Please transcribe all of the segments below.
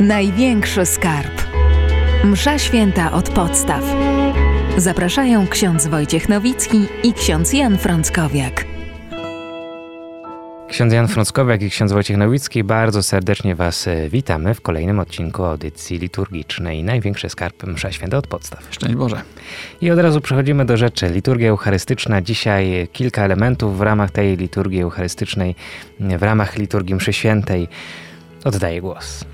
Największy skarb. Msza święta od podstaw. Zapraszają ksiądz Wojciech Nowicki i ksiądz Jan Frąckowiak. Ksiądz Jan Frąckowiak i ksiądz Wojciech Nowicki bardzo serdecznie Was e, witamy w kolejnym odcinku audycji liturgicznej Największy Skarb Msza Święta od podstaw. Szczęść Boże. I od razu przechodzimy do rzeczy. Liturgia Eucharystyczna. Dzisiaj kilka elementów w ramach tej liturgii eucharystycznej, w ramach liturgii Mszy Świętej. Oddaję głos.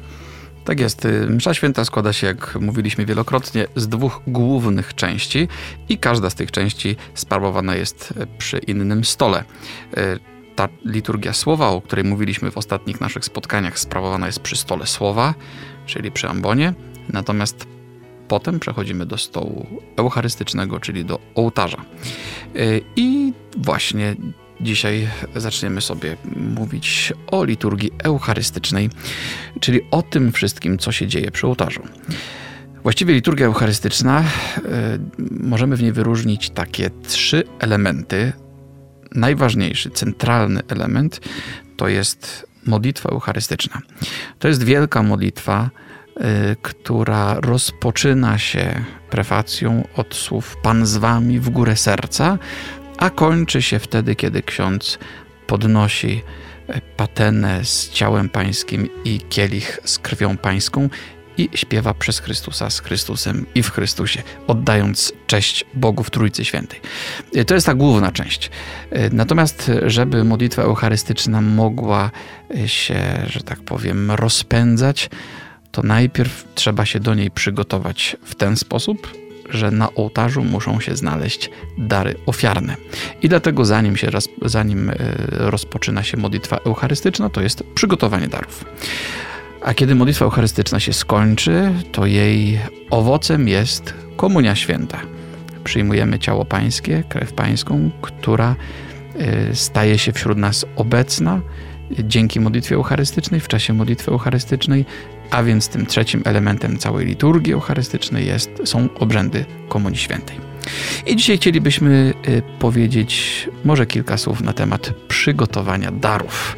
Tak jest. Y, Msza święta składa się, jak mówiliśmy wielokrotnie, z dwóch głównych części i każda z tych części sprawowana jest przy innym stole. Y, ta liturgia słowa, o której mówiliśmy w ostatnich naszych spotkaniach, sprawowana jest przy stole słowa, czyli przy ambonie, natomiast potem przechodzimy do stołu eucharystycznego, czyli do ołtarza. Y, I właśnie Dzisiaj zaczniemy sobie mówić o liturgii eucharystycznej, czyli o tym wszystkim, co się dzieje przy ołtarzu. Właściwie liturgia eucharystyczna, y, możemy w niej wyróżnić takie trzy elementy. Najważniejszy, centralny element to jest modlitwa eucharystyczna. To jest wielka modlitwa, y, która rozpoczyna się prefacją od słów Pan z wami w górę serca, a kończy się wtedy, kiedy ksiądz podnosi e, patenę z ciałem pańskim i kielich z krwią pańską i śpiewa przez Chrystusa z Chrystusem i w Chrystusie, oddając cześć Bogu w Trójcy Świętej. E, to jest ta główna część. E, natomiast, żeby modlitwa eucharystyczna mogła się, że tak powiem, rozpędzać, to najpierw trzeba się do niej przygotować w ten sposób, że na ołtarzu muszą się znaleźć dary ofiarne. I dlatego zanim, się, zanim e, rozpoczyna się modlitwa eucharystyczna, to jest przygotowanie darów. A kiedy modlitwa eucharystyczna się skończy, to jej owocem jest komunia święta. Przyjmujemy ciało pańskie, krew pańską, która e, staje się wśród nas obecna dzięki modlitwie eucharystycznej, w czasie modlitwy eucharystycznej, a więc tym trzecim elementem całej liturgii eucharystycznej jest, są obrzędy Komunii Świętej. I dzisiaj chcielibyśmy y, powiedzieć może kilka słów na temat przygotowania darów.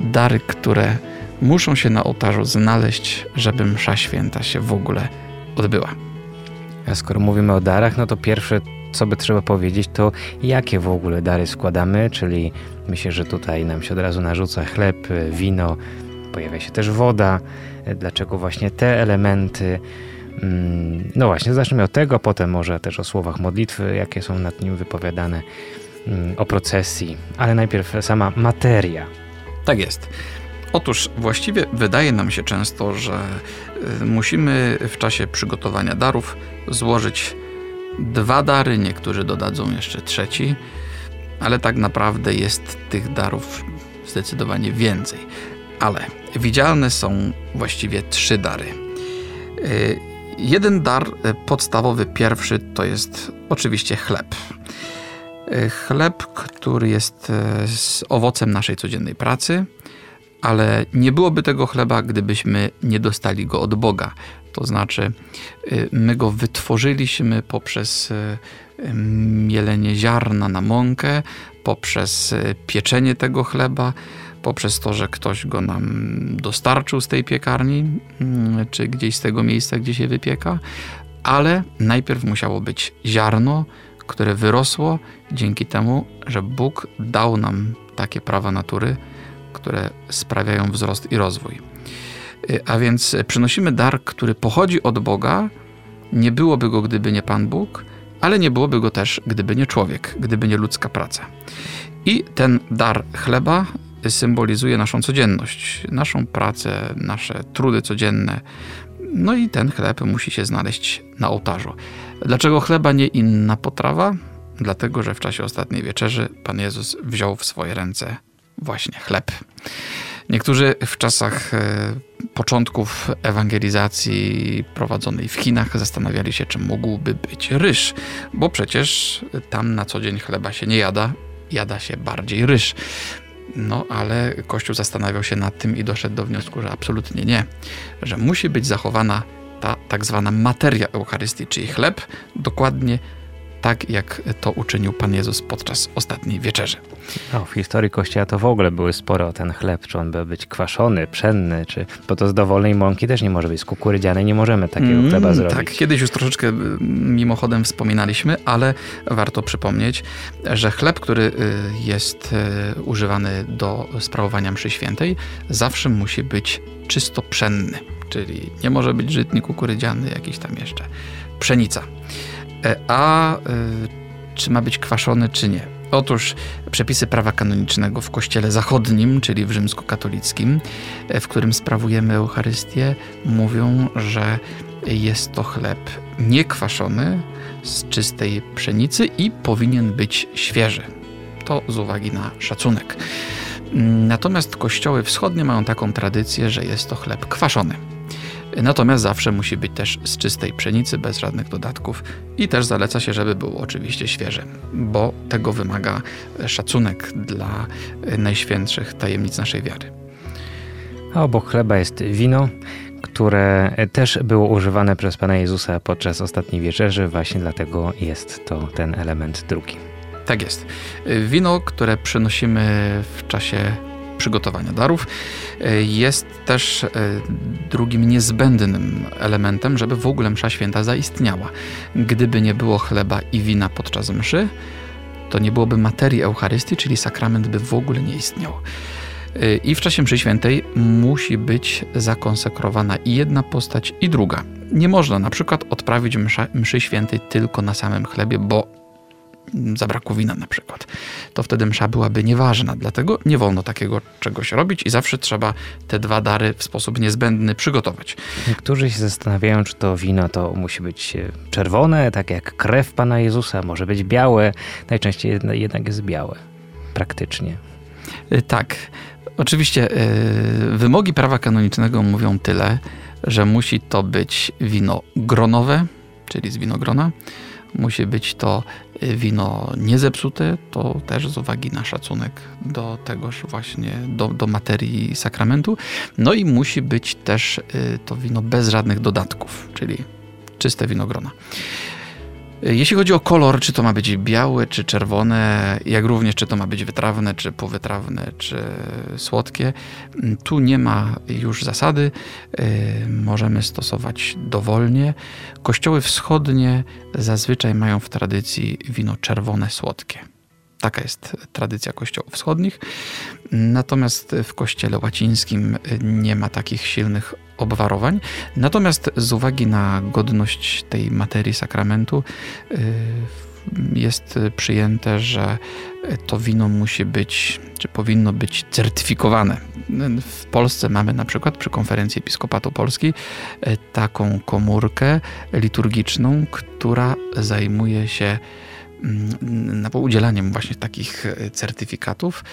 Dary, które muszą się na ołtarzu znaleźć, żeby msza święta się w ogóle odbyła. A skoro mówimy o darach, no to pierwsze, co by trzeba powiedzieć, to jakie w ogóle dary składamy, czyli myślę, że tutaj nam się od razu narzuca chleb, wino, pojawia się też woda, dlaczego właśnie te elementy. Mm, no właśnie, zacznijmy od tego, potem może też o słowach modlitwy, jakie są nad nim wypowiadane, mm, o procesji, ale najpierw sama materia. Tak jest. Otóż właściwie wydaje nam się często, że y, musimy w czasie przygotowania darów złożyć dwa dary, niektórzy dodadzą jeszcze trzeci, ale tak naprawdę jest tych darów zdecydowanie więcej ale widzialne są właściwie trzy dary. Y, jeden dar y, podstawowy, pierwszy, to jest oczywiście chleb. Y, chleb, który jest owocem naszej codziennej pracy, ale nie byłoby tego chleba, gdybyśmy nie dostali go od Boga. To znaczy, my go wytworzyliśmy poprzez mielenie ziarna na mąkę, poprzez pieczenie tego chleba, poprzez to, że ktoś go nam dostarczył z tej piekarni, mm, czy gdzieś z tego miejsca, gdzie się wypieka, ale najpierw musiało być ziarno, które wyrosło dzięki temu, że Bóg dał nam takie prawa natury, które sprawiają wzrost i rozwój. Y, a więc przynosimy dar, który pochodzi od Boga. Nie byłoby go, gdyby nie Pan Bóg, ale nie byłoby go też, gdyby nie człowiek, gdyby nie ludzka praca. I ten dar chleba symbolizuje naszą codzienność, naszą pracę, nasze trudy codzienne. No i ten chleb musi się znaleźć na ołtarzu. Dlaczego chleba, nie inna potrawa? Dlatego, że w czasie ostatniej wieczerzy Pan Jezus wziął w swoje ręce właśnie chleb. Niektórzy w czasach e, początków ewangelizacji prowadzonej w Chinach zastanawiali się, czy mógłby być ryż, bo przecież tam na co dzień chleba się nie jada, jada się bardziej ryż. No, ale Kościół zastanawiał się nad tym i doszedł do wniosku, że absolutnie nie, że musi być zachowana ta tak zwana materia Eucharystii, czyli chleb, dokładnie tak jak to uczynił Pan Jezus podczas ostatniej wieczerzy. No, w historii Kościoła to w ogóle były spore o ten chleb, czy on by być kwaszony, pszenny, czy, bo to z dowolnej mąki też nie może być, z kukurydzianej nie możemy takiego mm, chleba zrobić. Tak, kiedyś już troszeczkę y, mimochodem wspominaliśmy, ale warto przypomnieć, że chleb, który y, jest y, używany do sprawowania mszy świętej, zawsze musi być czysto pszenny, czyli nie może być żytni kukurydziany, jakiś tam jeszcze pszenica. E, a e, czy ma być kwaszony, czy nie? Otóż przepisy prawa kanonicznego w Kościele Zachodnim, czyli w rzymskokatolickim, e, w którym sprawujemy Eucharystię, mówią, że jest to chleb niekwaszony z czystej pszenicy i powinien być świeży. To z uwagi na szacunek. Natomiast kościoły wschodnie mają taką tradycję, że jest to chleb kwaszony. Natomiast zawsze musi być też z czystej pszenicy, bez żadnych dodatków i też zaleca się, żeby był oczywiście świeży, bo tego wymaga szacunek dla najświętszych tajemnic naszej wiary. A obok chleba jest wino, które też było używane przez Pana Jezusa podczas ostatniej wieczerzy, właśnie dlatego jest to ten element drugi. Tak jest. Wino, które przynosimy w czasie przygotowania darów, e, jest też e, drugim niezbędnym elementem, żeby w ogóle msza święta zaistniała. Gdyby nie było chleba i wina podczas mszy, to nie byłoby materii Eucharystii, czyli sakrament by w ogóle nie istniał. E, I w czasie mszy świętej musi być zakonsekrowana i jedna postać, i druga. Nie można na przykład odprawić msza, mszy świętej tylko na samym chlebie, bo zabrakło wina na przykład, to wtedy msza byłaby nieważna. Dlatego nie wolno takiego czegoś robić i zawsze trzeba te dwa dary w sposób niezbędny przygotować. Niektórzy się zastanawiają, czy to wino to musi być e, czerwone, tak jak krew Pana Jezusa, może być białe. Najczęściej jednak jest białe, praktycznie. E, tak. Oczywiście e, wymogi prawa kanonicznego mówią tyle, że musi to być wino gronowe, czyli z winogrona, Musi być to y, wino niezepsute, to też z uwagi na szacunek do tegoż właśnie, do, do materii sakramentu. No i musi być też y, to wino bez żadnych dodatków, czyli czyste winogrona. Jeśli chodzi o kolor, czy to ma być białe, czy czerwone, jak również czy to ma być wytrawne, czy półwytrawne, czy słodkie, tu nie ma już zasady. Y, możemy stosować dowolnie. Kościoły wschodnie zazwyczaj mają w tradycji wino czerwone, słodkie. Taka jest tradycja kościołów wschodnich. Natomiast w kościele łacińskim nie ma takich silnych obwarowań. Natomiast z uwagi na godność tej materii sakramentu y, jest przyjęte, że to wino musi być, czy powinno być certyfikowane. W Polsce mamy na przykład przy konferencji Episkopatu Polski y, taką komórkę liturgiczną, która zajmuje się na udzielaniem właśnie takich e, certyfikatów,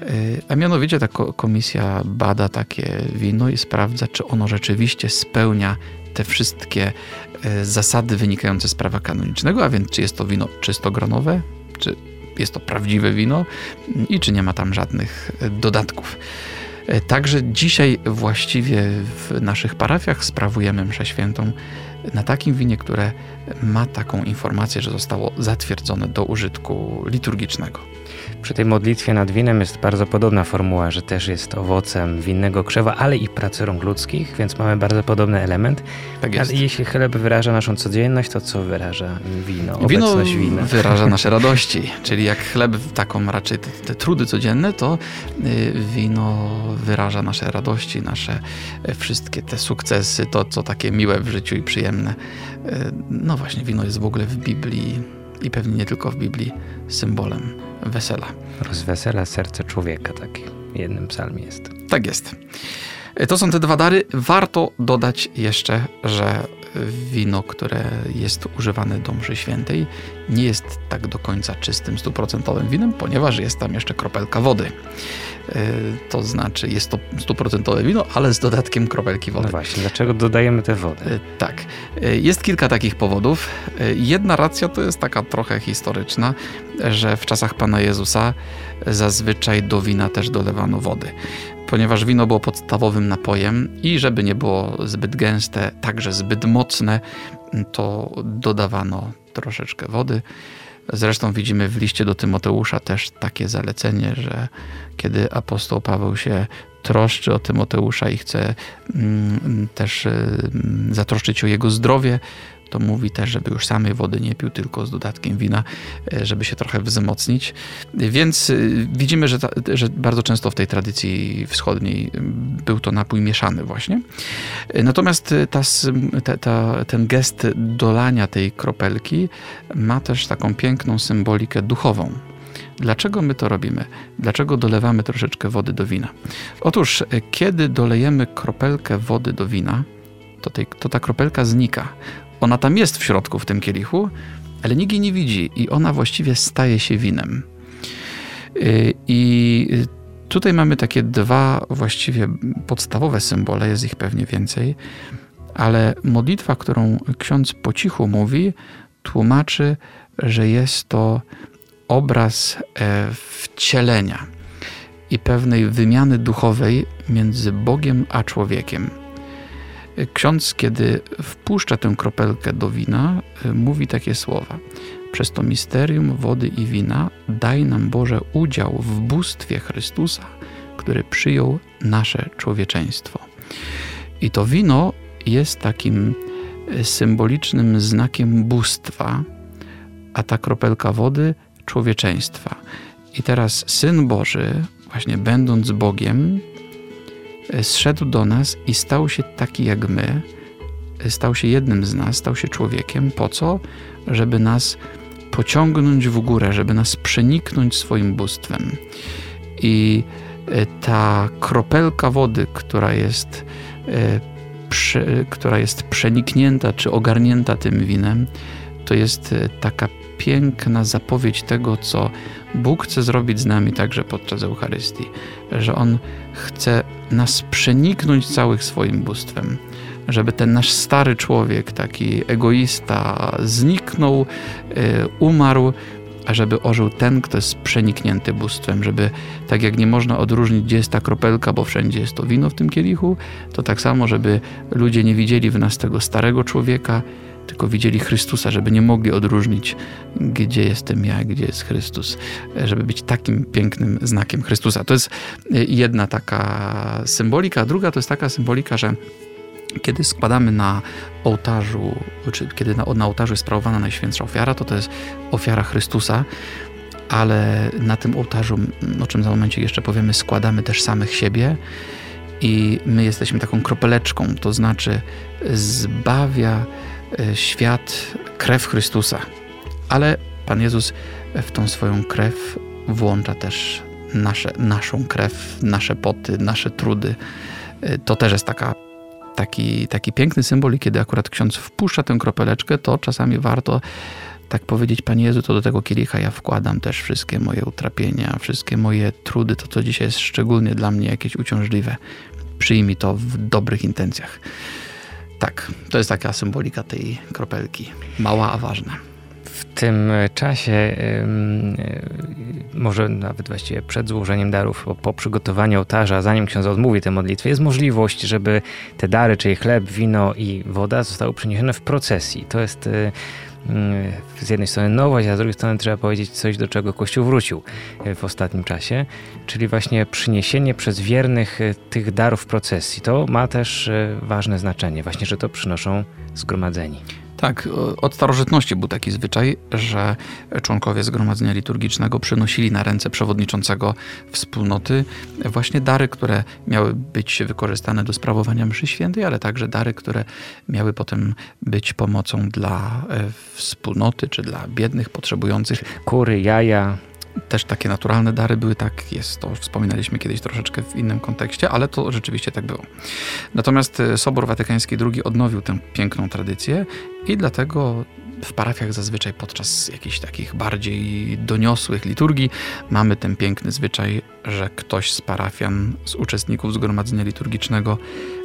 e, a mianowicie ta komisja bada takie wino i sprawdza, czy ono rzeczywiście spełnia te wszystkie e, zasady wynikające z prawa kanonicznego, a więc czy jest to wino czystogronowe, czy jest to prawdziwe wino i czy nie ma tam żadnych dodatków. Także dzisiaj właściwie w naszych parafiach sprawujemy mszę świętą na takim winie, które ma taką informację, że zostało zatwierdzone do użytku liturgicznego. Przy tej modlitwie nad winem jest bardzo podobna formuła, że też jest owocem winnego krzewa, ale i pracy rąk ludzkich, więc mamy bardzo podobny element. Tak jest. Ale jeśli chleb wyraża naszą codzienność, to co wyraża wino? Obecność wino wina. wyraża nasze radości, czyli jak chleb taką raczej te, te trudy codzienne, to y, wino wyraża nasze radości, nasze y, wszystkie te sukcesy, to co takie miłe w życiu i przyjemne. Y, no właśnie, wino jest w ogóle w Biblii i pewnie nie tylko w Biblii symbolem wesela. Rozwesela serce człowieka, tak w jednym psalmie jest. Tak jest. To są te dwa dary. Warto dodać jeszcze, że wino, które jest używane do mszy świętej, nie jest tak do końca czystym, stuprocentowym winem, ponieważ jest tam jeszcze kropelka wody. E, to znaczy, jest to stuprocentowe wino, ale z dodatkiem kropelki wody. No właśnie, dlaczego dodajemy tę wodę? E, tak. E, jest kilka takich powodów. Jedna racja to jest taka trochę historyczna, że w czasach Pana Jezusa zazwyczaj do wina też dolewano wody ponieważ wino było podstawowym napojem i żeby nie było zbyt gęste, także zbyt mocne, to dodawano troszeczkę wody. Zresztą widzimy w liście do Tymoteusza też takie zalecenie, że kiedy apostoł Paweł się troszczy o Tymoteusza i chce mm, też mm, zatroszczyć o jego zdrowie, to mówi też, żeby już samej wody nie pił, tylko z dodatkiem wina, e, żeby się trochę wzmocnić. Więc e, widzimy, że, ta, że bardzo często w tej tradycji wschodniej był to napój mieszany właśnie. E, natomiast ta, ta, ta, ten gest dolania tej kropelki ma też taką piękną symbolikę duchową. Dlaczego my to robimy? Dlaczego dolewamy troszeczkę wody do wina? Otóż, kiedy dolejemy kropelkę wody do wina, to, tej, to ta kropelka znika. Ona tam jest w środku w tym kielichu, ale nikt jej nie widzi i ona właściwie staje się winem. Y, I tutaj mamy takie dwa właściwie podstawowe symbole, jest ich pewnie więcej, ale modlitwa, którą ksiądz po cichu mówi, tłumaczy, że jest to obraz e, wcielenia i pewnej wymiany duchowej między Bogiem a człowiekiem. Ksiądz, kiedy wpuszcza tę kropelkę do wina, y, mówi takie słowa. Przez to misterium wody i wina daj nam Boże udział w bóstwie Chrystusa, który przyjął nasze człowieczeństwo. I to wino jest takim y, symbolicznym znakiem bóstwa, a ta kropelka wody człowieczeństwa. I teraz Syn Boży, właśnie będąc Bogiem, zszedł do nas i stał się taki jak my, stał się jednym z nas, stał się człowiekiem. Po co? Żeby nas pociągnąć w górę, żeby nas przeniknąć swoim bóstwem. I e, ta kropelka wody, która jest, e, która jest przeniknięta czy ogarnięta tym winem, to jest e, taka piękna zapowiedź tego, co Bóg chce zrobić z nami także podczas Eucharystii, że On chce nas przeniknąć całych swoim bóstwem, żeby ten nasz stary człowiek, taki egoista, zniknął, y, umarł, a żeby ożył ten, kto jest przeniknięty bóstwem, żeby tak jak nie można odróżnić, gdzie jest ta kropelka, bo wszędzie jest to wino w tym kielichu, to tak samo, żeby ludzie nie widzieli w nas tego starego człowieka, tylko widzieli Chrystusa, żeby nie mogli odróżnić, gdzie jestem ja, gdzie jest Chrystus, żeby być takim pięknym znakiem Chrystusa. To jest jedna taka symbolika. Druga to jest taka symbolika, że kiedy składamy na ołtarzu, czy kiedy na, na ołtarzu jest sprawowana Najświętsza Ofiara, to to jest ofiara Chrystusa, ale na tym ołtarzu, o czym za momencie jeszcze powiemy, składamy też samych siebie i my jesteśmy taką kropeleczką, to znaczy zbawia E, świat krew Chrystusa. Ale Pan Jezus w tą swoją krew włącza też nasze, naszą krew, nasze poty, nasze trudy. E, to też jest taka, taki, taki piękny symbol i kiedy akurat ksiądz wpuszcza tę kropeleczkę, to czasami warto tak powiedzieć, Panie Jezu, to do tego kielicha ja wkładam też wszystkie moje utrapienia, wszystkie moje trudy, to co dzisiaj jest szczególnie dla mnie jakieś uciążliwe. Przyjmij to w dobrych intencjach. Tak, to jest taka symbolika tej kropelki. Mała, a ważna. W tym czasie, może nawet właściwie przed złożeniem darów, po, przygotowaniu ołtarza, zanim ksiądz odmówi tę modlitwę, jest możliwość, żeby te dary, czyli chleb, wino i woda, zostały przeniesione w procesji. To jest Mm, z jednej strony nowość, a z drugiej strony trzeba powiedzieć coś, do czego Kościół wrócił e, w ostatnim czasie, czyli właśnie przyniesienie przez wiernych e, tych darów procesji. To ma też e, ważne znaczenie, właśnie, że to przynoszą zgromadzeni. Tak, od starożytności był taki zwyczaj, że członkowie zgromadzenia liturgicznego przynosili na ręce przewodniczącego wspólnoty właśnie dary, które miały być wykorzystane do sprawowania mszy świętej, ale także dary, które miały potem być pomocą dla e, wspólnoty czy dla biednych, potrzebujących. Kury, jaja, też takie naturalne dary były, tak jest. To wspominaliśmy kiedyś troszeczkę w innym kontekście, ale to rzeczywiście tak było. Natomiast e, Sobor Watykański II odnowił tę piękną tradycję i dlatego w parafiach zazwyczaj podczas jakichś takich bardziej doniosłych liturgii mamy ten piękny zwyczaj, że ktoś z parafian, z uczestników zgromadzenia liturgicznego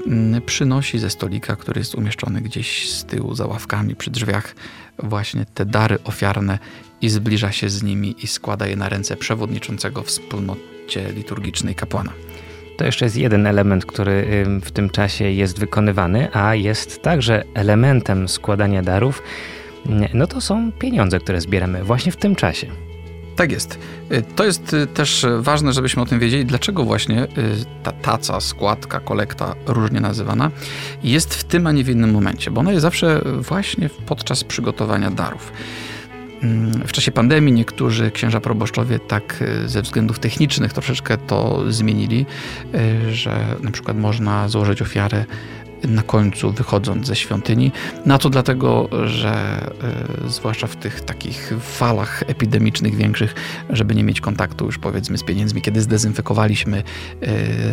mm, przynosi ze stolika, który jest umieszczony gdzieś z tyłu za ławkami przy drzwiach, właśnie te dary ofiarne i zbliża się z nimi i składa je na ręce przewodniczącego wspólnocie liturgicznej kapłana. To jeszcze jest jeden element, który w tym czasie jest wykonywany, a jest także elementem składania darów no to są pieniądze, które zbieramy właśnie w tym czasie. Tak jest. Y, to jest y, też ważne, żebyśmy o tym wiedzieli, dlaczego właśnie y, ta taca, składka, kolekta, różnie nazywana, jest w tym, a nie w innym momencie, bo ona jest zawsze właśnie podczas przygotowania darów. W czasie pandemii niektórzy księża proboszczowie tak ze względów technicznych troszeczkę to zmienili, że na przykład można złożyć ofiarę na końcu wychodząc ze świątyni. Na to dlatego, że y, zwłaszcza w tych takich falach epidemicznych większych, żeby nie mieć kontaktu już powiedzmy z pieniędzmi, kiedy zdezynfekowaliśmy y,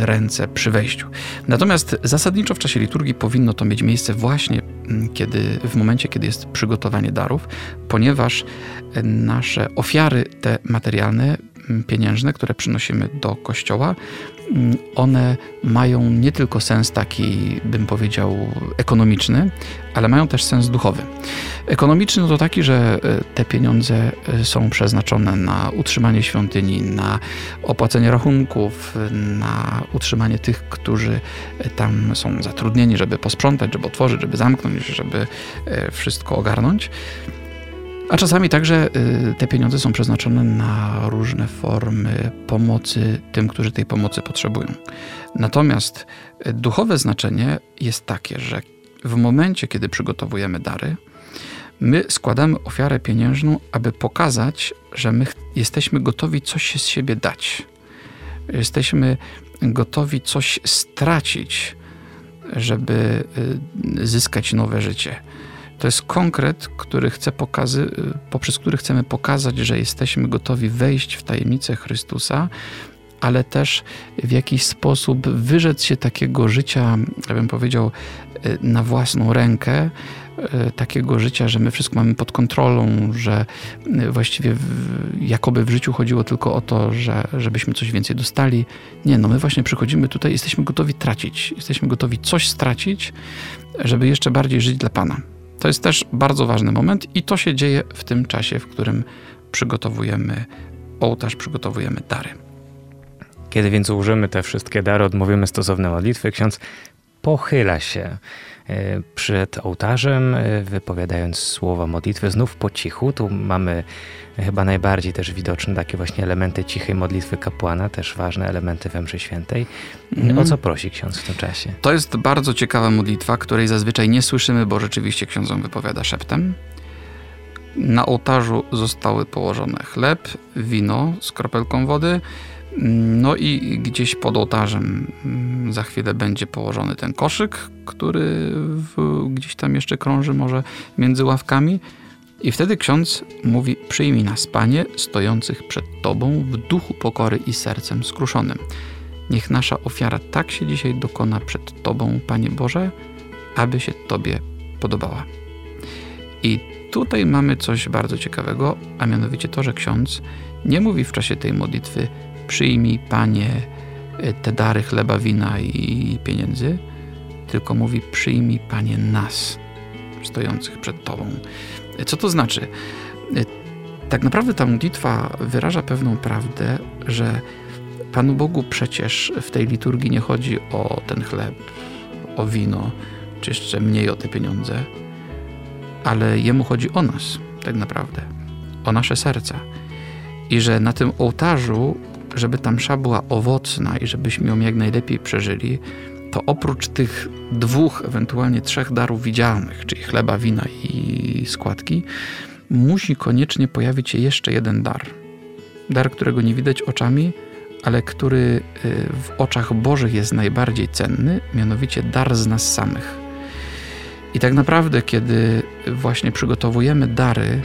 ręce przy wejściu. Natomiast zasadniczo w czasie liturgii powinno to mieć miejsce właśnie mm, kiedy, w momencie, kiedy jest przygotowanie darów, ponieważ nasze ofiary te materialne pieniężne, które przynosimy do kościoła, Mm, one mają nie tylko sens taki, bym powiedział, ekonomiczny, ale mają też sens duchowy. Ekonomiczny to taki, że e, te pieniądze e, są przeznaczone na utrzymanie świątyni, na opłacenie rachunków, na utrzymanie tych, którzy e, tam są zatrudnieni, żeby posprzątać, żeby otworzyć, żeby zamknąć, żeby wszystko ogarnąć. A czasami także y, te pieniądze są przeznaczone na różne formy pomocy tym, którzy tej pomocy potrzebują. Natomiast y, duchowe znaczenie jest takie, że w momencie, kiedy przygotowujemy dary, my składamy ofiarę pieniężną, aby pokazać, że my jesteśmy gotowi coś z siebie dać. Jesteśmy gotowi coś stracić, żeby y, zyskać nowe życie. To jest konkret, który chcę pokazy, poprzez który chcemy pokazać, że jesteśmy gotowi wejść w tajemnicę Chrystusa, ale też w jakiś sposób wyrzec się takiego życia, ja bym powiedział, na własną rękę, takiego życia, że my wszystko mamy pod kontrolą, że właściwie jakoby w życiu chodziło tylko o to, że, żebyśmy coś więcej dostali. Nie, no my właśnie przychodzimy tutaj, jesteśmy gotowi tracić, jesteśmy gotowi coś stracić, żeby jeszcze bardziej żyć dla Pana. To jest też bardzo ważny moment i to się dzieje w tym czasie, w którym przygotowujemy ołtarz, przygotowujemy dary. Kiedy więc użymy te wszystkie dary, odmówimy stosowne modlitwy, ksiądz pochyla się e, przed ołtarzem, e, wypowiadając słowa modlitwy, znów po cichu. Tu mamy chyba najbardziej też widoczne takie właśnie elementy cichej modlitwy kapłana, też ważne elementy we mszy świętej. Mm. O co prosi ksiądz w tym czasie? To jest bardzo ciekawa modlitwa, której zazwyczaj nie słyszymy, bo rzeczywiście ksiądzą wypowiada szeptem. Na ołtarzu zostały położone chleb, wino z kropelką wody, no i gdzieś pod ołtarzem mm, za chwilę będzie położony ten koszyk, który w, gdzieś tam jeszcze krąży może między ławkami. I wtedy ksiądz mówi: Przyjmij nas, panie, stojących przed tobą w duchu pokory i sercem skruszonym. Niech nasza ofiara tak się dzisiaj dokona przed tobą, panie Boże, aby się tobie podobała. I tutaj mamy coś bardzo ciekawego, a mianowicie to, że ksiądz nie mówi w czasie tej modlitwy: Przyjmij, panie, te dary chleba, wina i pieniędzy, tylko mówi: Przyjmij, panie, nas, stojących przed tobą. Co to znaczy? Tak naprawdę ta modlitwa wyraża pewną prawdę, że Panu Bogu przecież w tej liturgii nie chodzi o ten chleb, o wino, czy jeszcze mniej o te pieniądze, ale Jemu chodzi o nas, tak naprawdę, o nasze serca. I że na tym ołtarzu, żeby ta msza była owocna i żebyśmy ją jak najlepiej przeżyli, to oprócz tych dwóch, ewentualnie trzech darów widzialnych, czyli chleba, wina i składki, musi koniecznie pojawić się jeszcze jeden dar. Dar, którego nie widać oczami, ale który y, w oczach Bożych jest najbardziej cenny, mianowicie dar z nas samych. I tak naprawdę, kiedy właśnie przygotowujemy dary,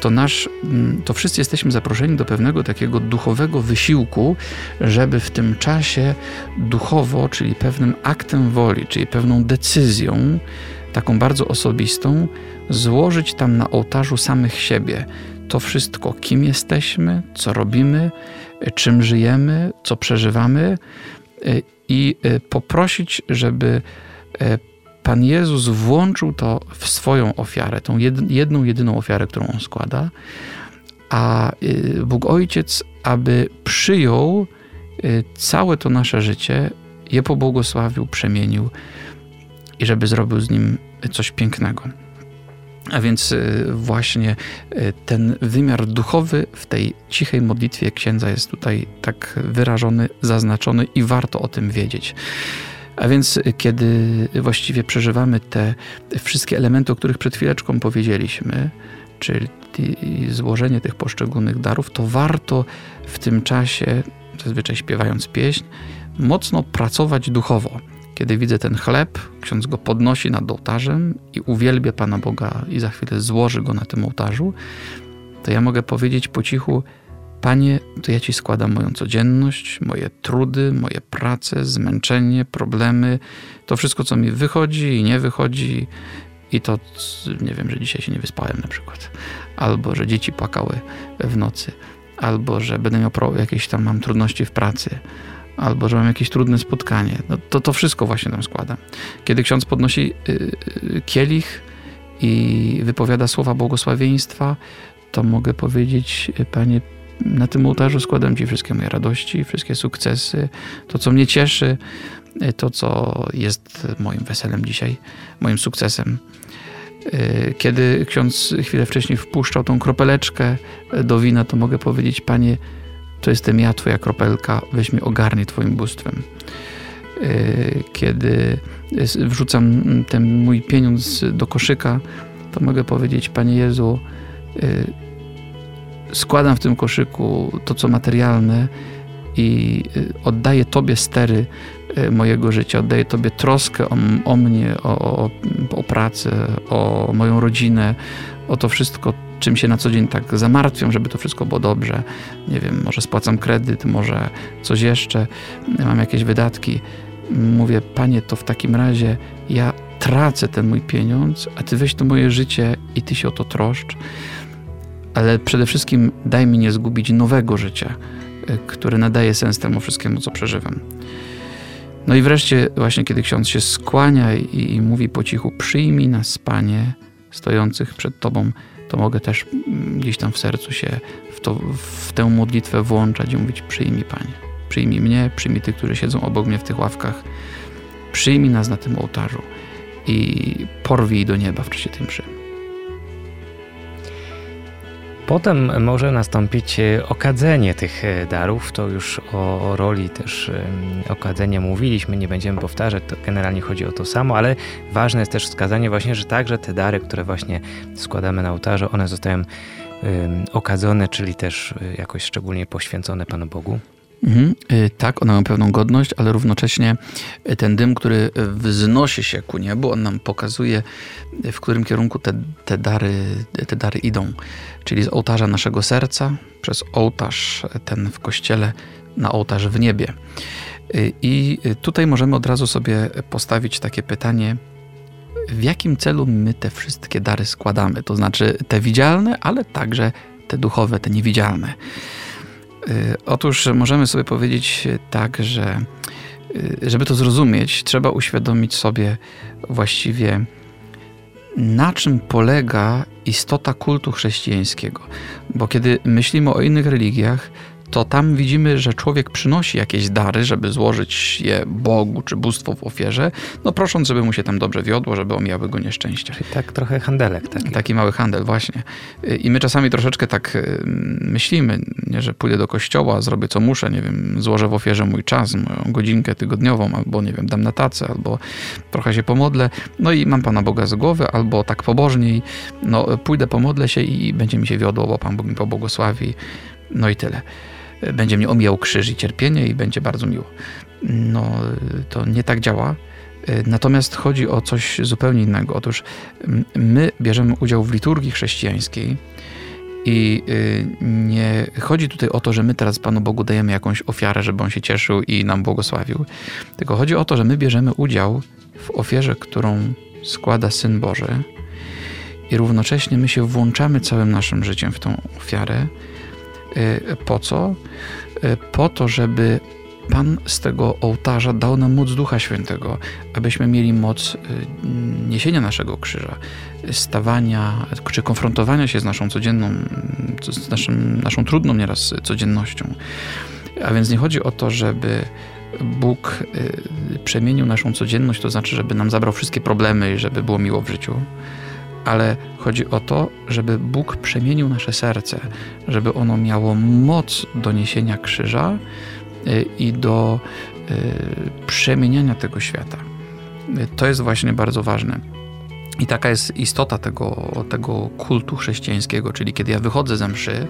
to nasz, mm, to wszyscy jesteśmy zaproszeni do pewnego takiego duchowego wysiłku, żeby w tym czasie duchowo, czyli pewnym aktem woli, czyli pewną decyzją, taką bardzo osobistą, złożyć tam na ołtarzu samych siebie. To wszystko, kim jesteśmy, co robimy, czym żyjemy, co przeżywamy y, i y, poprosić, żeby y, Pan Jezus włączył to w swoją ofiarę, tą jedną, jedyną ofiarę, którą on składa, a y, Bóg Ojciec, aby przyjął y, całe to nasze życie, je pobłogosławił, przemienił i żeby zrobił z nim coś pięknego. A więc y, właśnie ten wymiar duchowy w tej cichej modlitwie księdza jest tutaj tak wyrażony, zaznaczony i warto o tym wiedzieć. A więc y, kiedy właściwie przeżywamy te wszystkie elementy, o których przed chwileczką powiedzieliśmy, czyli złożenie tych poszczególnych darów, to warto w tym czasie, zazwyczaj śpiewając pieśń, mocno pracować duchowo. Kiedy widzę ten chleb, ksiądz go podnosi nad ołtarzem i uwielbia Pana Boga i za chwilę złoży go na tym ołtarzu, to ja mogę powiedzieć po cichu, Panie, to ja Ci składam moją codzienność, moje trudy, moje prace, zmęczenie, problemy, to wszystko, co mi wychodzi i nie wychodzi, i to, nie wiem, że dzisiaj się nie wyspałem na przykład, albo że dzieci płakały w nocy, albo że będę miał jakieś tam mam trudności w pracy, albo że mam jakieś trudne spotkanie. No, to to wszystko właśnie tam składam. Kiedy ksiądz podnosi y, y, kielich i wypowiada słowa błogosławieństwa, to mogę powiedzieć, y, Panie, na tym ołtarzu składam Ci wszystkie moje radości, wszystkie sukcesy, to co mnie cieszy, to co jest moim weselem dzisiaj, moim sukcesem. Kiedy ksiądz chwilę wcześniej wpuszczał tą kropeleczkę do wina, to mogę powiedzieć, Panie, to jestem ja, twoja kropelka, weź mnie ogarnij twoim bóstwem. Y, kiedy wrzucam ten mój pieniądz do koszyka, to mogę powiedzieć, Panie Jezu, y, składam w tym koszyku to, co materialne i y, oddaję Tobie stery mojego życia, oddaję Tobie troskę o, o mnie, o, o, o pracę, o moją rodzinę, o to wszystko, czym się na co dzień tak zamartwiam, żeby to wszystko było dobrze. Nie wiem, może spłacam kredyt, może coś jeszcze, mam jakieś wydatki. Mówię, panie, to w takim razie ja tracę ten mój pieniądz, a ty weź to moje życie i ty się o to troszcz. Ale przede wszystkim daj mi nie zgubić nowego życia, y, które nadaje sens temu wszystkiemu, co przeżywam. No i wreszcie, właśnie kiedy ksiądz się skłania i, i mówi po cichu: Przyjmij nas, panie, stojących przed Tobą to mogę też mm, gdzieś tam w sercu się w, to, w tę modlitwę włączać i mówić: Przyjmij, Panie, przyjmij mnie, przyjmij tych, którzy siedzą obok mnie w tych ławkach, przyjmij nas na tym ołtarzu i porwij do nieba w czasie tej mszy. Potem może nastąpić e, okadzenie tych e, darów. To już o, roli też okadzenia mówiliśmy, nie będziemy powtarzać, to generalnie chodzi o to samo, ale ważne jest też wskazanie właśnie, że także te dary, które właśnie składamy na ołtarzu, one zostają okadzone, czyli też e, jakoś szczególnie poświęcone Panu Bogu. Mhm, y, tak, one mają pewną godność, ale równocześnie y, ten dym, który wznosi się ku niebu, on nam pokazuje, y, w którym kierunku te, te, dary, te dary idą. Czyli z ołtarza naszego serca, przez ołtarz ten w kościele, na ołtarz w niebie. I tutaj możemy od razu sobie postawić takie pytanie, w jakim celu my te wszystkie dary składamy? To znaczy te widzialne, ale także te duchowe, te niewidzialne. Y, otóż możemy sobie powiedzieć tak, że y, żeby to zrozumieć, trzeba uświadomić sobie właściwie, na czym polega istota kultu chrześcijańskiego. Bo kiedy myślimy o innych religiach, to tam widzimy, że człowiek przynosi jakieś dary, żeby złożyć je Bogu czy bóstwo w ofierze, no prosząc, żeby mu się tam dobrze wiodło, żeby omijały go nieszczęścia. Czyli tak trochę handelek taki. Taki mały handel, właśnie. I my czasami troszeczkę tak y, myślimy, nie, że pójdę do kościoła, zrobię co muszę, nie wiem, złożę w ofierze mój czas, moją godzinkę tygodniową, albo nie wiem, dam na tacę, albo trochę się pomodlę, no i mam Pana Boga z głowy, albo tak pobożniej, no pójdę, pomodlę się i będzie mi się wiodło, bo Pan Bóg mi pobłogosławi, no i tyle będzie mnie omijał krzyż i cierpienie i będzie bardzo miło. No, to nie tak działa. Natomiast chodzi o coś zupełnie innego. Otóż my bierzemy udział w liturgii chrześcijańskiej i y, nie chodzi tutaj o to, że my teraz Panu Bogu dajemy jakąś ofiarę, żeby On się cieszył i nam błogosławił. Tylko chodzi o to, że my bierzemy udział w ofierze, którą składa Syn Boży i równocześnie my się włączamy całym naszym życiem w tą ofiarę po co? Y, po to, żeby Pan z tego ołtarza dał nam moc Ducha Świętego, abyśmy mieli moc y, niesienia naszego krzyża, stawania czy konfrontowania się z naszą codzienną, z naszym, naszą trudną nieraz codziennością. A więc nie chodzi o to, żeby Bóg przemienił naszą codzienność, to znaczy, żeby nam zabrał wszystkie problemy i żeby było miło w życiu, ale chodzi o to, żeby Bóg przemienił nasze serce, żeby ono miało moc do niesienia krzyża y, i do y, przemieniania tego świata. To jest właśnie bardzo ważne. I taka jest istota tego, tego kultu chrześcijańskiego, czyli kiedy ja wychodzę ze mszy,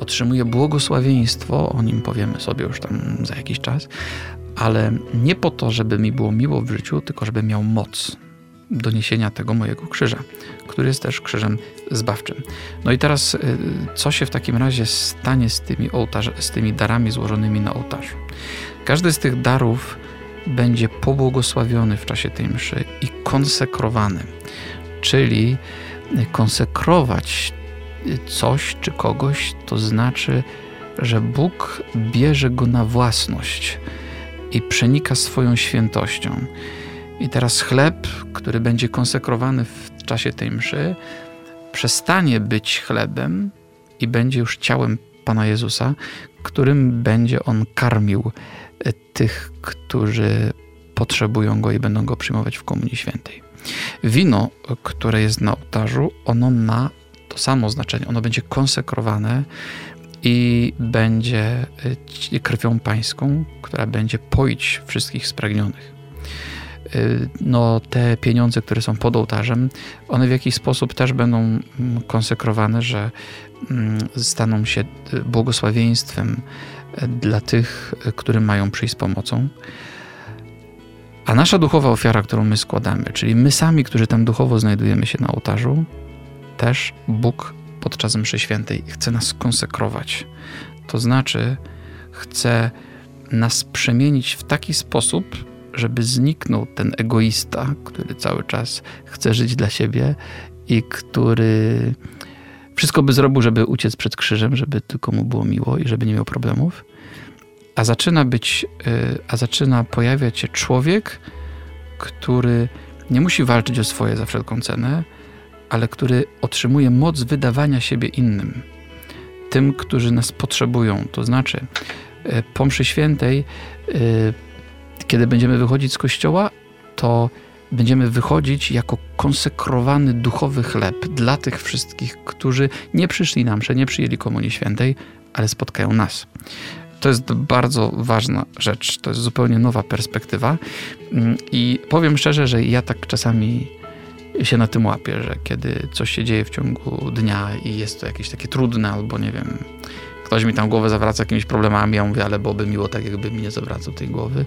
otrzymuję błogosławieństwo, o nim powiemy sobie już tam za jakiś czas, ale nie po to, żeby mi było miło w życiu, tylko żeby miał moc do niesienia tego mojego krzyża, który jest też krzyżem zbawczym. No i teraz, y, co się w takim razie stanie z tymi, ołtarz, z tymi darami złożonymi na ołtarzu? Każdy z tych darów będzie pobłogosławiony w czasie tej mszy i konsekrowany, czyli konsekrować coś czy kogoś, to znaczy, że Bóg bierze go na własność i przenika swoją świętością. I teraz chleb, który będzie konsekrowany w czasie tej mszy, przestanie być chlebem i będzie już ciałem Pana Jezusa, którym będzie on karmił e, tych, którzy potrzebują go i będą go przyjmować w Komunii Świętej. Wino, które jest na ołtarzu, ono ma to samo znaczenie. Ono będzie konsekrowane i będzie e, krwią pańską, która będzie poić wszystkich spragnionych. Y, no, te pieniądze, które są pod ołtarzem, one w jakiś sposób też będą mm, konsekrowane, że mm, staną się y, błogosławieństwem y, dla tych, którym mają przyjść z pomocą. A nasza duchowa ofiara, którą my składamy, czyli my sami, którzy tam duchowo znajdujemy się na ołtarzu, też Bóg podczas mszy świętej chce nas konsekrować. To znaczy, chce nas przemienić w taki sposób, żeby zniknął ten egoista, który cały czas chce żyć dla siebie i który wszystko by zrobił, żeby uciec przed krzyżem, żeby tylko mu było miło i żeby nie miał problemów. A zaczyna być, y, a zaczyna pojawiać się człowiek, który nie musi walczyć o swoje za wszelką cenę, ale który otrzymuje moc wydawania siebie innym, tym, którzy nas potrzebują. To znaczy, y, po mszy świętej y, kiedy będziemy wychodzić z kościoła, to będziemy wychodzić jako konsekrowany duchowy chleb dla tych wszystkich, którzy nie przyszli na mszę, nie przyjęli Komunii Świętej, ale spotkają nas. To jest bardzo ważna rzecz, to jest zupełnie nowa perspektywa mm, i powiem szczerze, że ja tak czasami się na tym łapię, że kiedy coś się dzieje w ciągu dnia i jest to jakieś takie trudne albo nie wiem, ktoś mi tam głowę zawraca jakimiś problemami, ja mówię, ale byłoby miło tak, jakby mi nie zawracał tej głowy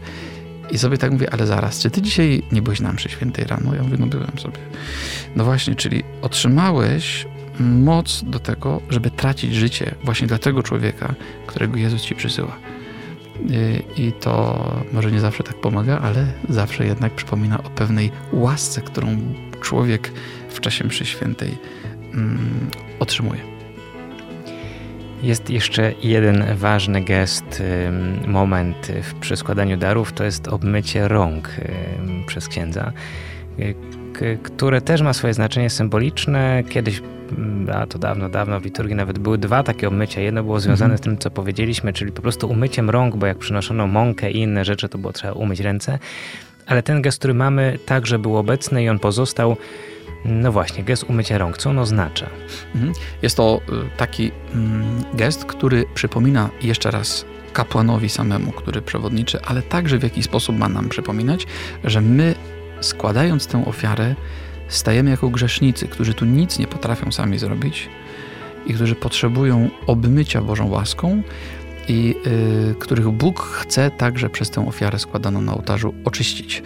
i sobie tak mówię, ale zaraz, czy ty dzisiaj nie byłeś na mszy świętej rano? Ja mówię, no byłem sobie. No właśnie, czyli otrzymałeś moc do tego, żeby tracić życie właśnie dla tego człowieka, którego Jezus ci przysyła. Y, I to może nie zawsze tak pomaga, ale zawsze jednak przypomina o pewnej łasce, którą człowiek w czasie mszy świętej mm, otrzymuje. Jest jeszcze jeden ważny gest, moment przy składaniu darów, to jest obmycie rąk przez księdza, które też ma swoje znaczenie symboliczne. Kiedyś, a to dawno, dawno w liturgii nawet były dwa takie obmycia. Jedno było związane mhm. z tym, co powiedzieliśmy, czyli po prostu umyciem rąk, bo jak przynoszono mąkę i inne rzeczy, to było trzeba umyć ręce. Ale ten gest, który mamy, także był obecny i on pozostał no właśnie, gest umycia rąk, co on oznacza? Mhm. Jest to y, taki mm, gest, który przypomina jeszcze raz kapłanowi samemu, który przewodniczy, ale także w jakiś sposób ma nam przypominać, że my składając tę ofiarę stajemy jako grzesznicy, którzy tu nic nie potrafią sami zrobić i którzy potrzebują obmycia Bożą łaską i y, których Bóg chce także przez tę ofiarę składaną na ołtarzu oczyścić.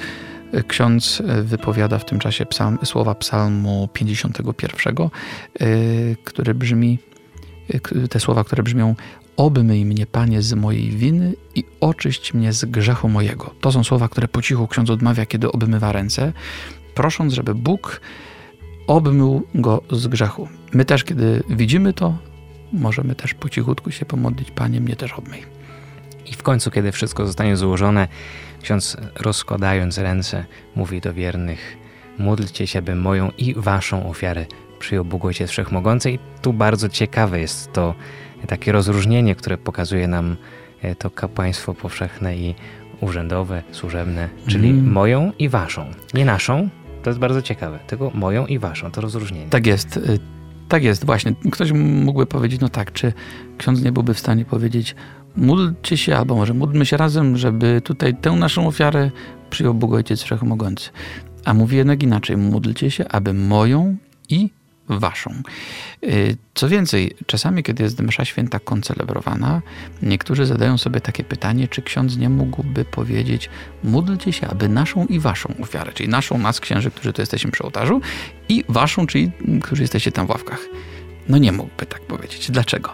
Ksiądz e, wypowiada w tym czasie psalm, słowa psalmu 51, e, które brzmi, e, te słowa, które brzmią Obmyj mnie, Panie, z mojej winy i oczyść mnie z grzechu mojego. To są słowa, które po cichu ksiądz odmawia, kiedy obmywa ręce, prosząc, żeby Bóg obmył go z grzechu. My też, kiedy widzimy to, możemy też po cichutku się pomodlić, Panie, mnie też obmyj. I w końcu, kiedy wszystko zostanie złożone, ksiądz rozkładając ręce mówi do wiernych: Módlcie się, by moją i waszą ofiarę przyjął Bóg Ojciec Wszechmogący. I tu bardzo ciekawe jest to takie rozróżnienie, które pokazuje nam e, to kapłaństwo powszechne i urzędowe, służebne, czyli mm. moją i waszą. Nie naszą, To jest bardzo ciekawe. Tego moją i waszą, to rozróżnienie. Tak jest. Y, tak jest, właśnie. Ktoś mógłby powiedzieć, no tak, czy ksiądz nie byłby w stanie powiedzieć, módlcie się, albo może módlmy się razem, żeby tutaj tę naszą ofiarę przyjął Bóg Ojciec Wszechmogący. A mówi jednak inaczej, módlcie się, aby moją i waszą. Y, co więcej, czasami, kiedy jest msza święta koncelebrowana, niektórzy zadają sobie takie pytanie, czy ksiądz nie mógłby powiedzieć, módlcie się, aby naszą i waszą ofiarę, czyli naszą, nas księży, którzy tu jesteśmy przy ołtarzu i waszą, czyli którzy jesteście tam w ławkach. No nie mógłby tak powiedzieć. Dlaczego?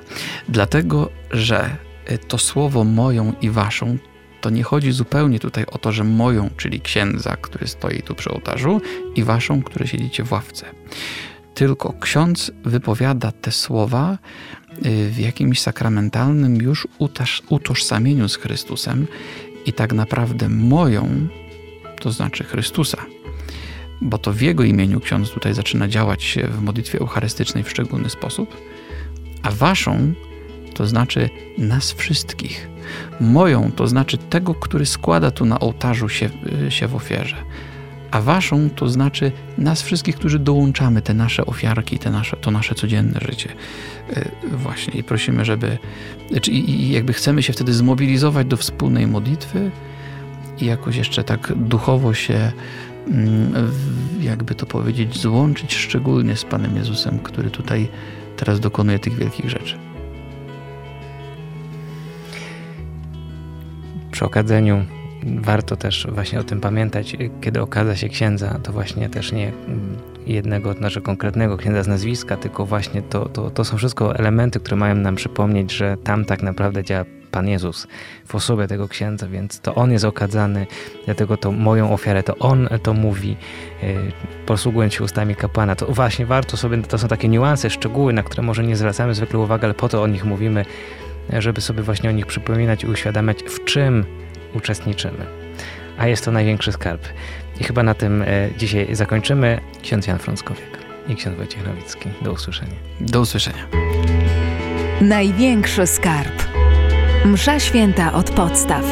Dlatego, że to słowo moją i waszą to nie chodzi zupełnie tutaj o to, że moją, czyli księdza, który stoi tu przy ołtarzu, i waszą, które siedzicie w ławce. Tylko ksiądz wypowiada te słowa y, w jakimś sakramentalnym już utożsamieniu z Chrystusem i tak naprawdę moją, to znaczy Chrystusa, bo to w Jego imieniu ksiądz tutaj zaczyna działać w modlitwie eucharystycznej w szczególny sposób, a waszą to znaczy nas wszystkich. Moją to znaczy tego, który składa tu na ołtarzu się, y, się w ofierze a waszą to znaczy nas wszystkich, którzy dołączamy te nasze ofiarki, te nasze, to nasze codzienne życie. E, właśnie i prosimy, żeby, czy, i jakby chcemy się wtedy zmobilizować do wspólnej modlitwy i jakoś jeszcze tak duchowo się, mm, jakby to powiedzieć, złączyć szczególnie z Panem Jezusem, który tutaj teraz dokonuje tych wielkich rzeczy. Przy okazeniu warto też właśnie o tym pamiętać, kiedy okaza się księdza, to właśnie też nie jednego, znaczy konkretnego księdza z nazwiska, tylko właśnie to, to, to są wszystko elementy, które mają nam przypomnieć, że tam tak naprawdę działa Pan Jezus w osobie tego księdza, więc to On jest okadzany, dlatego to moją ofiarę, to On to mówi, yy, posługując się ustami kapłana. To właśnie warto sobie, to są takie niuanse, szczegóły, na które może nie zwracamy zwykle uwagi, ale po to o nich mówimy, żeby sobie właśnie o nich przypominać i uświadamiać, w czym uczestniczymy. A jest to największy skarb. I chyba na tym e, dzisiaj zakończymy. Ksiądz Jan Frąckowiak i ksiądz Wojciech Nowicki. Do usłyszenia. Do usłyszenia. Największy skarb. Msza święta od podstaw.